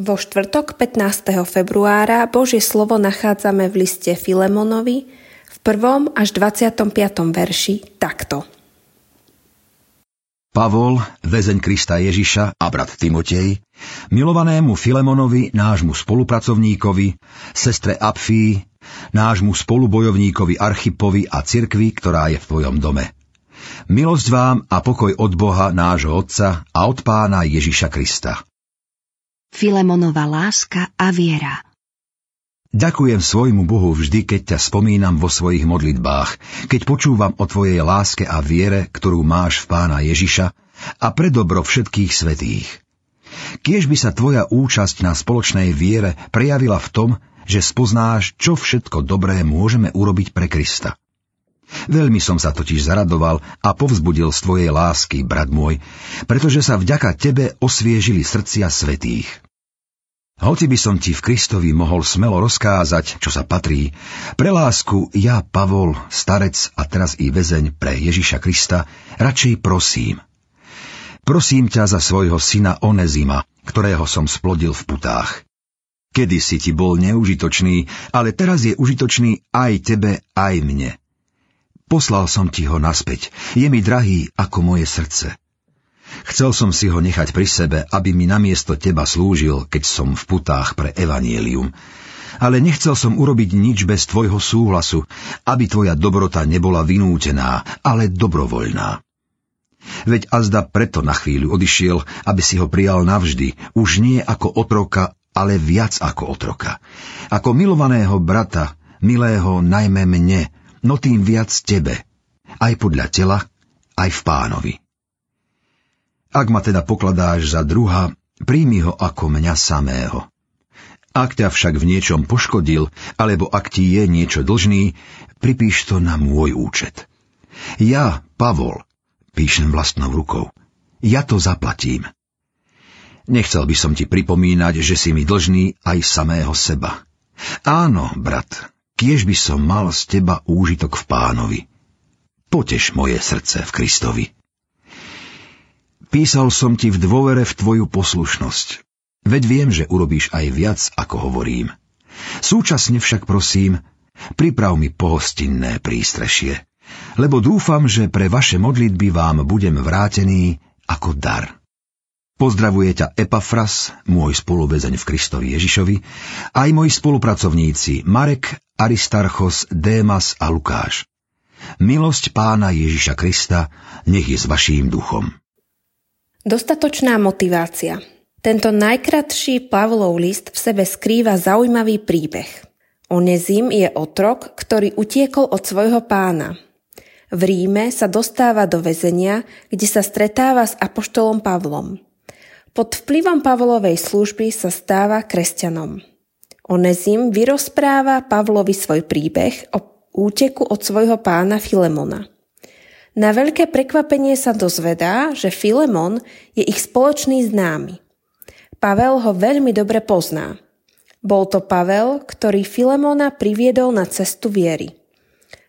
Vo štvrtok 15. februára Božie slovo nachádzame v liste Filemonovi v 1. až 25. verši takto. Pavol, väzeň Krista Ježiša a brat Timotej, milovanému Filemonovi, nášmu spolupracovníkovi, sestre Apfii, nášmu spolubojovníkovi Archipovi a cirkvi, ktorá je v tvojom dome. Milosť vám a pokoj od Boha, nášho Otca a od Pána Ježiša Krista. Filemonova láska a viera. Ďakujem svojmu Bohu vždy, keď ťa spomínam vo svojich modlitbách, keď počúvam o tvojej láske a viere, ktorú máš v pána Ježiša a pre dobro všetkých svetých. Kiež by sa tvoja účasť na spoločnej viere prejavila v tom, že spoznáš, čo všetko dobré môžeme urobiť pre Krista. Veľmi som sa totiž zaradoval a povzbudil z tvojej lásky, brat môj, pretože sa vďaka tebe osviežili srdcia svetých. Hoci by som ti v Kristovi mohol smelo rozkázať, čo sa patrí, pre lásku ja, Pavol, starec a teraz i väzeň pre Ježiša Krista, radšej prosím. Prosím ťa za svojho syna Onezima, ktorého som splodil v putách. Kedy si ti bol neužitočný, ale teraz je užitočný aj tebe, aj mne. Poslal som ti ho naspäť. Je mi drahý ako moje srdce. Chcel som si ho nechať pri sebe, aby mi namiesto teba slúžil, keď som v putách pre evanielium. Ale nechcel som urobiť nič bez tvojho súhlasu, aby tvoja dobrota nebola vynútená, ale dobrovoľná. Veď azda preto na chvíľu odišiel, aby si ho prijal navždy, už nie ako otroka, ale viac ako otroka. Ako milovaného brata, milého najmä mne, no tým viac tebe, aj podľa tela, aj v pánovi. Ak ma teda pokladáš za druha, príjmi ho ako mňa samého. Ak ťa však v niečom poškodil, alebo ak ti je niečo dlžný, pripíš to na môj účet. Ja, Pavol, píšem vlastnou rukou, ja to zaplatím. Nechcel by som ti pripomínať, že si mi dlžný aj samého seba. Áno, brat, kiež by som mal z teba úžitok v pánovi. Potež moje srdce v Kristovi. Písal som ti v dôvere v tvoju poslušnosť. Veď viem, že urobíš aj viac, ako hovorím. Súčasne však prosím, priprav mi pohostinné prístrešie, lebo dúfam, že pre vaše modlitby vám budem vrátený ako dar. Pozdravuje ťa Epafras, môj spoluvezeň v Kristovi Ježišovi, aj moji spolupracovníci Marek, Aristarchos, Démas a Lukáš. Milosť pána Ježiša Krista nech je s vaším duchom. Dostatočná motivácia. Tento najkratší Pavlov list v sebe skrýva zaujímavý príbeh. Onezim je otrok, ktorý utiekol od svojho pána. V Ríme sa dostáva do väzenia, kde sa stretáva s apoštolom Pavlom. Pod vplyvom Pavlovej služby sa stáva kresťanom. Onezim vyrozpráva Pavlovi svoj príbeh o úteku od svojho pána Filemona. Na veľké prekvapenie sa dozvedá, že Filemon je ich spoločný známy. Pavel ho veľmi dobre pozná. Bol to Pavel, ktorý Filemona priviedol na cestu viery.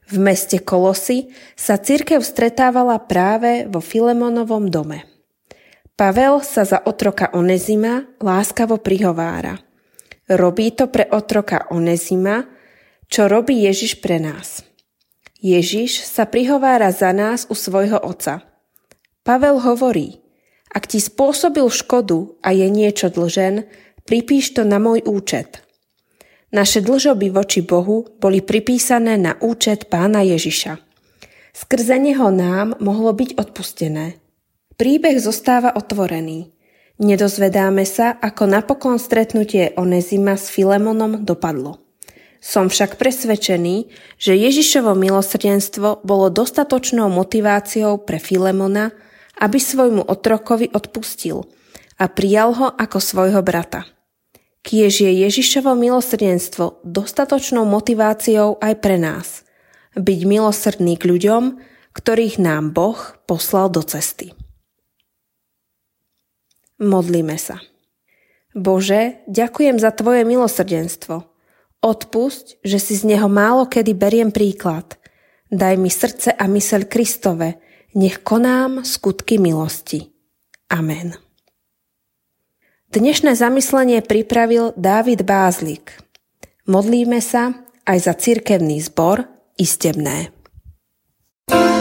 V meste Kolosy sa cirkev stretávala práve vo Filemonovom dome. Pavel sa za otroka Onezima láskavo prihovára. Robí to pre otroka Onezima, čo robí Ježiš pre nás. Ježiš sa prihovára za nás u svojho oca. Pavel hovorí, ak ti spôsobil škodu a je niečo dlžen, pripíš to na môj účet. Naše dlžoby voči Bohu boli pripísané na účet pána Ježiša. Skrze neho nám mohlo byť odpustené. Príbeh zostáva otvorený. Nedozvedáme sa, ako napokon stretnutie Onezima s Filemonom dopadlo. Som však presvedčený, že Ježišovo milosrdenstvo bolo dostatočnou motiváciou pre Filemona, aby svojmu otrokovi odpustil a prijal ho ako svojho brata. Kiež je Ježišovo milosrdenstvo dostatočnou motiváciou aj pre nás, byť milosrdný k ľuďom, ktorých nám Boh poslal do cesty. Modlíme sa. Bože, ďakujem za Tvoje milosrdenstvo. Odpusť, že si z neho málo kedy beriem príklad. Daj mi srdce a myseľ Kristove, nech konám skutky milosti. Amen. Dnešné zamyslenie pripravil Dávid Bázlik. Modlíme sa aj za cirkevný zbor Istebné. thank you